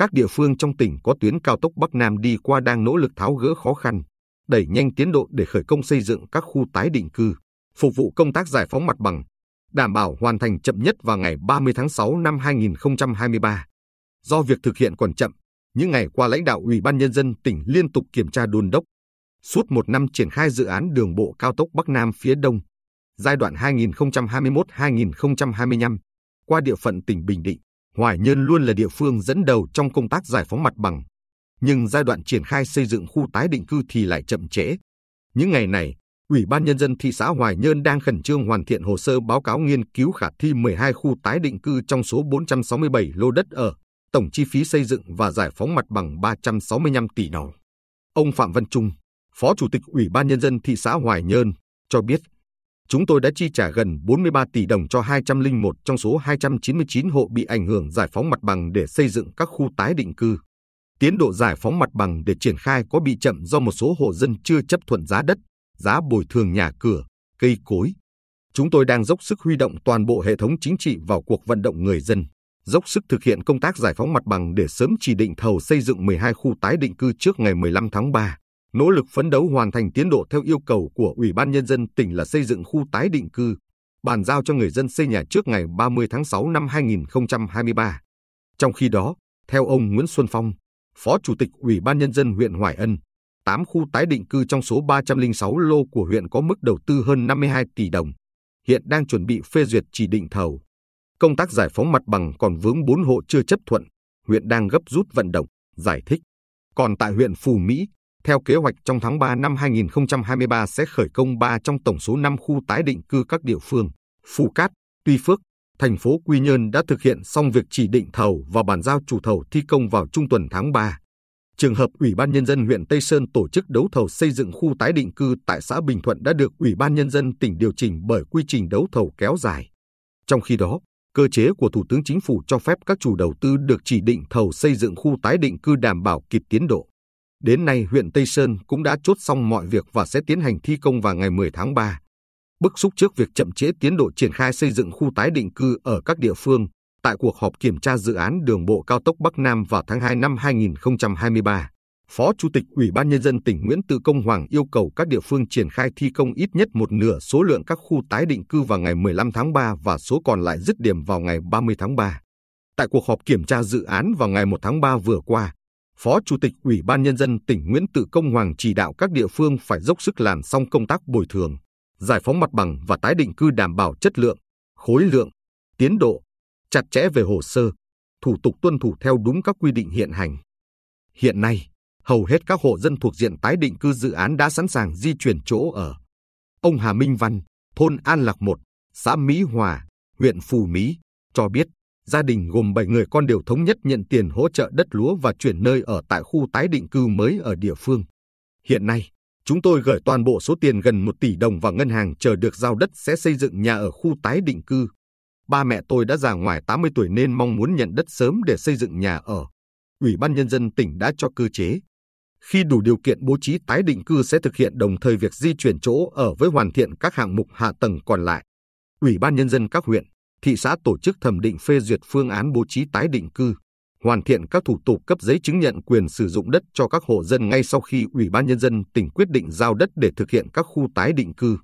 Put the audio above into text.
Các địa phương trong tỉnh có tuyến cao tốc Bắc Nam đi qua đang nỗ lực tháo gỡ khó khăn, đẩy nhanh tiến độ để khởi công xây dựng các khu tái định cư, phục vụ công tác giải phóng mặt bằng, đảm bảo hoàn thành chậm nhất vào ngày 30 tháng 6 năm 2023. Do việc thực hiện còn chậm, những ngày qua lãnh đạo Ủy ban Nhân dân tỉnh liên tục kiểm tra đôn đốc. Suốt một năm triển khai dự án đường bộ cao tốc Bắc Nam phía Đông, giai đoạn 2021-2025, qua địa phận tỉnh Bình Định, Hoài Nhơn luôn là địa phương dẫn đầu trong công tác giải phóng mặt bằng. Nhưng giai đoạn triển khai xây dựng khu tái định cư thì lại chậm trễ. Những ngày này, Ủy ban Nhân dân thị xã Hoài Nhơn đang khẩn trương hoàn thiện hồ sơ báo cáo nghiên cứu khả thi 12 khu tái định cư trong số 467 lô đất ở, tổng chi phí xây dựng và giải phóng mặt bằng 365 tỷ đồng. Ông Phạm Văn Trung, Phó Chủ tịch Ủy ban Nhân dân thị xã Hoài Nhơn, cho biết, chúng tôi đã chi trả gần 43 tỷ đồng cho 201 trong số 299 hộ bị ảnh hưởng giải phóng mặt bằng để xây dựng các khu tái định cư. Tiến độ giải phóng mặt bằng để triển khai có bị chậm do một số hộ dân chưa chấp thuận giá đất, giá bồi thường nhà cửa, cây cối. Chúng tôi đang dốc sức huy động toàn bộ hệ thống chính trị vào cuộc vận động người dân, dốc sức thực hiện công tác giải phóng mặt bằng để sớm chỉ định thầu xây dựng 12 khu tái định cư trước ngày 15 tháng 3. Nỗ lực phấn đấu hoàn thành tiến độ theo yêu cầu của Ủy ban Nhân dân tỉnh là xây dựng khu tái định cư, bàn giao cho người dân xây nhà trước ngày 30 tháng 6 năm 2023. Trong khi đó, theo ông Nguyễn Xuân Phong, Phó Chủ tịch Ủy ban Nhân dân huyện Hoài Ân, 8 khu tái định cư trong số 306 lô của huyện có mức đầu tư hơn 52 tỷ đồng, hiện đang chuẩn bị phê duyệt chỉ định thầu. Công tác giải phóng mặt bằng còn vướng 4 hộ chưa chấp thuận, huyện đang gấp rút vận động, giải thích. Còn tại huyện Phù Mỹ, theo kế hoạch trong tháng 3 năm 2023 sẽ khởi công 3 trong tổng số 5 khu tái định cư các địa phương, Phù Cát, Tuy Phước, thành phố Quy Nhơn đã thực hiện xong việc chỉ định thầu và bàn giao chủ thầu thi công vào trung tuần tháng 3. Trường hợp Ủy ban Nhân dân huyện Tây Sơn tổ chức đấu thầu xây dựng khu tái định cư tại xã Bình Thuận đã được Ủy ban Nhân dân tỉnh điều chỉnh bởi quy trình đấu thầu kéo dài. Trong khi đó, cơ chế của Thủ tướng Chính phủ cho phép các chủ đầu tư được chỉ định thầu xây dựng khu tái định cư đảm bảo kịp tiến độ. Đến nay huyện Tây Sơn cũng đã chốt xong mọi việc và sẽ tiến hành thi công vào ngày 10 tháng 3. Bức xúc trước việc chậm trễ tiến độ triển khai xây dựng khu tái định cư ở các địa phương, tại cuộc họp kiểm tra dự án đường bộ cao tốc Bắc Nam vào tháng 2 năm 2023, Phó Chủ tịch Ủy ban Nhân dân tỉnh Nguyễn Tự Công Hoàng yêu cầu các địa phương triển khai thi công ít nhất một nửa số lượng các khu tái định cư vào ngày 15 tháng 3 và số còn lại dứt điểm vào ngày 30 tháng 3. Tại cuộc họp kiểm tra dự án vào ngày 1 tháng 3 vừa qua, Phó Chủ tịch Ủy ban Nhân dân tỉnh Nguyễn Tự Công Hoàng chỉ đạo các địa phương phải dốc sức làm xong công tác bồi thường, giải phóng mặt bằng và tái định cư đảm bảo chất lượng, khối lượng, tiến độ, chặt chẽ về hồ sơ, thủ tục tuân thủ theo đúng các quy định hiện hành. Hiện nay, hầu hết các hộ dân thuộc diện tái định cư dự án đã sẵn sàng di chuyển chỗ ở. Ông Hà Minh Văn, thôn An Lạc 1, xã Mỹ Hòa, huyện Phù Mỹ, cho biết gia đình gồm 7 người con đều thống nhất nhận tiền hỗ trợ đất lúa và chuyển nơi ở tại khu tái định cư mới ở địa phương. Hiện nay, chúng tôi gửi toàn bộ số tiền gần 1 tỷ đồng vào ngân hàng chờ được giao đất sẽ xây dựng nhà ở khu tái định cư. Ba mẹ tôi đã già ngoài 80 tuổi nên mong muốn nhận đất sớm để xây dựng nhà ở. Ủy ban Nhân dân tỉnh đã cho cơ chế. Khi đủ điều kiện bố trí tái định cư sẽ thực hiện đồng thời việc di chuyển chỗ ở với hoàn thiện các hạng mục hạ tầng còn lại. Ủy ban Nhân dân các huyện, thị xã tổ chức thẩm định phê duyệt phương án bố trí tái định cư, hoàn thiện các thủ tục cấp giấy chứng nhận quyền sử dụng đất cho các hộ dân ngay sau khi Ủy ban Nhân dân tỉnh quyết định giao đất để thực hiện các khu tái định cư.